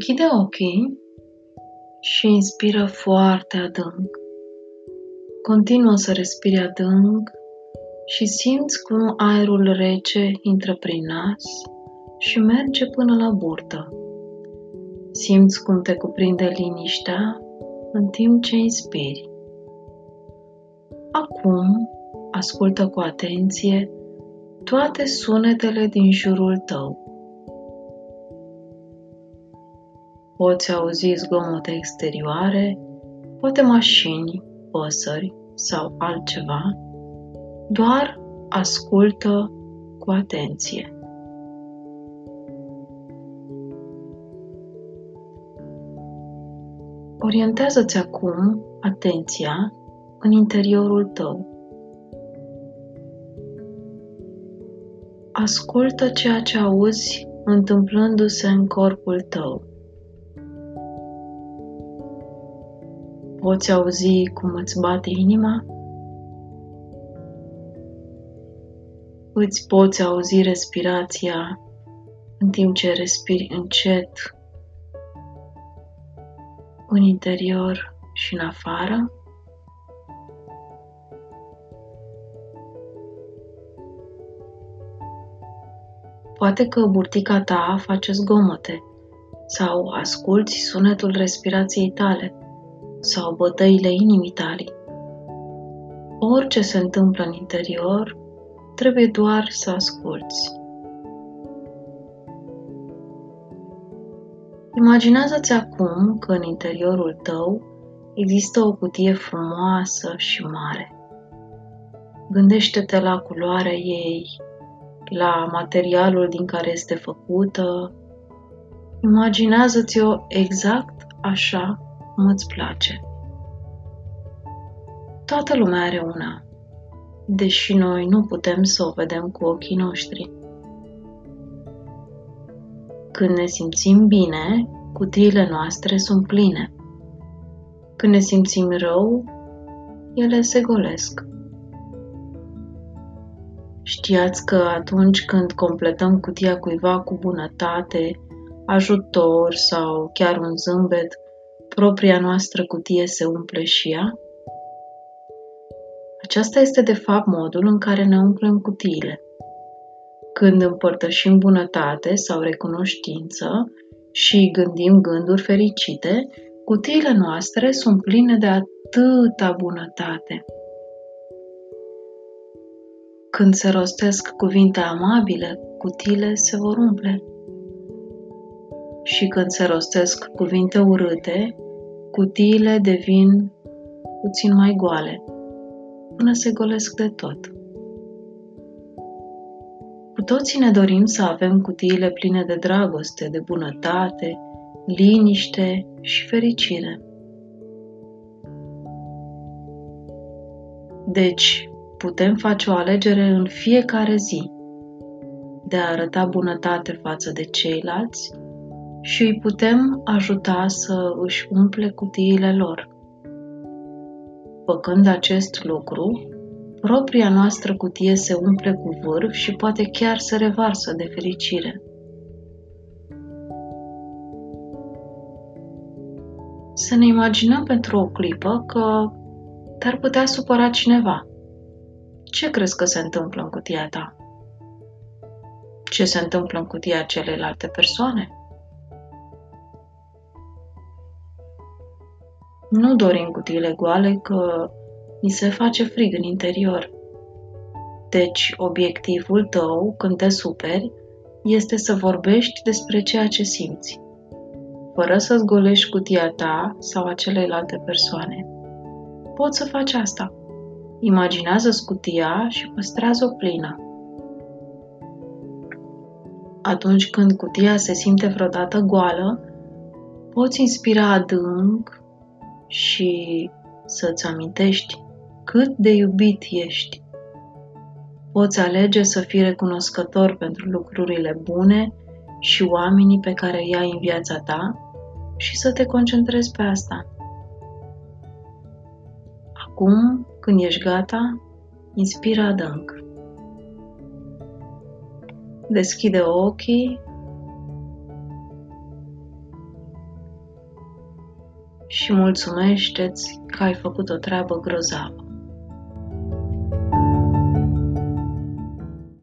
Închide ochii și inspiră foarte adânc. Continuă să respiri adânc și simți cum aerul rece intră prin nas și merge până la burtă. Simți cum te cuprinde liniștea în timp ce inspiri. Acum ascultă cu atenție toate sunetele din jurul tău. Poți auzi zgomote exterioare, poate mașini, păsări sau altceva. Doar ascultă cu atenție. Orientează-ți acum atenția în interiorul tău. Ascultă ceea ce auzi întâmplându-se în corpul tău. Poți auzi cum îți bate inima? Îți poți auzi respirația în timp ce respiri încet în interior și în afară? Poate că burtica ta face zgomote sau asculți sunetul respirației tale sau bătăile inimii tale. Orice se întâmplă în interior, trebuie doar să asculți. Imaginează-ți acum că în interiorul tău există o cutie frumoasă și mare. Gândește-te la culoarea ei, la materialul din care este făcută. Imaginează-ți-o exact așa cum îți place. Toată lumea are una, deși noi nu putem să o vedem cu ochii noștri. Când ne simțim bine, cutiile noastre sunt pline. Când ne simțim rău, ele se golesc. Știați că atunci când completăm cutia cuiva cu bunătate, ajutor sau chiar un zâmbet, propria noastră cutie se umple și ea? Aceasta este de fapt modul în care ne umplem cutiile. Când împărtășim bunătate sau recunoștință și gândim gânduri fericite, cutiile noastre sunt pline de atâta bunătate. Când se rostesc cuvinte amabile, cutiile se vor umple. Și când se rostesc cuvinte urâte, cutiile devin puțin mai goale, până se golesc de tot. Cu toții ne dorim să avem cutiile pline de dragoste, de bunătate, liniște și fericire. Deci, putem face o alegere în fiecare zi de a arăta bunătate față de ceilalți și îi putem ajuta să își umple cutiile lor. Făcând acest lucru, propria noastră cutie se umple cu vârf și poate chiar să revarsă de fericire. Să ne imaginăm pentru o clipă că te-ar putea supăra cineva. Ce crezi că se întâmplă în cutia ta? Ce se întâmplă în cutia celelalte persoane? Nu dorim cutiile goale că ni se face frig în interior. Deci, obiectivul tău, când te superi, este să vorbești despre ceea ce simți, fără să-ți golești cutia ta sau a celelalte persoane. Poți să faci asta. Imaginează-ți cutia și păstrează-o plină. Atunci când cutia se simte vreodată goală, poți inspira adânc și să-ți amintești cât de iubit ești. Poți alege să fii recunoscător pentru lucrurile bune și oamenii pe care îi ai în viața ta și să te concentrezi pe asta. Acum, când ești gata, inspiră adânc. Deschide ochii și mulțumește-ți că ai făcut o treabă grozavă.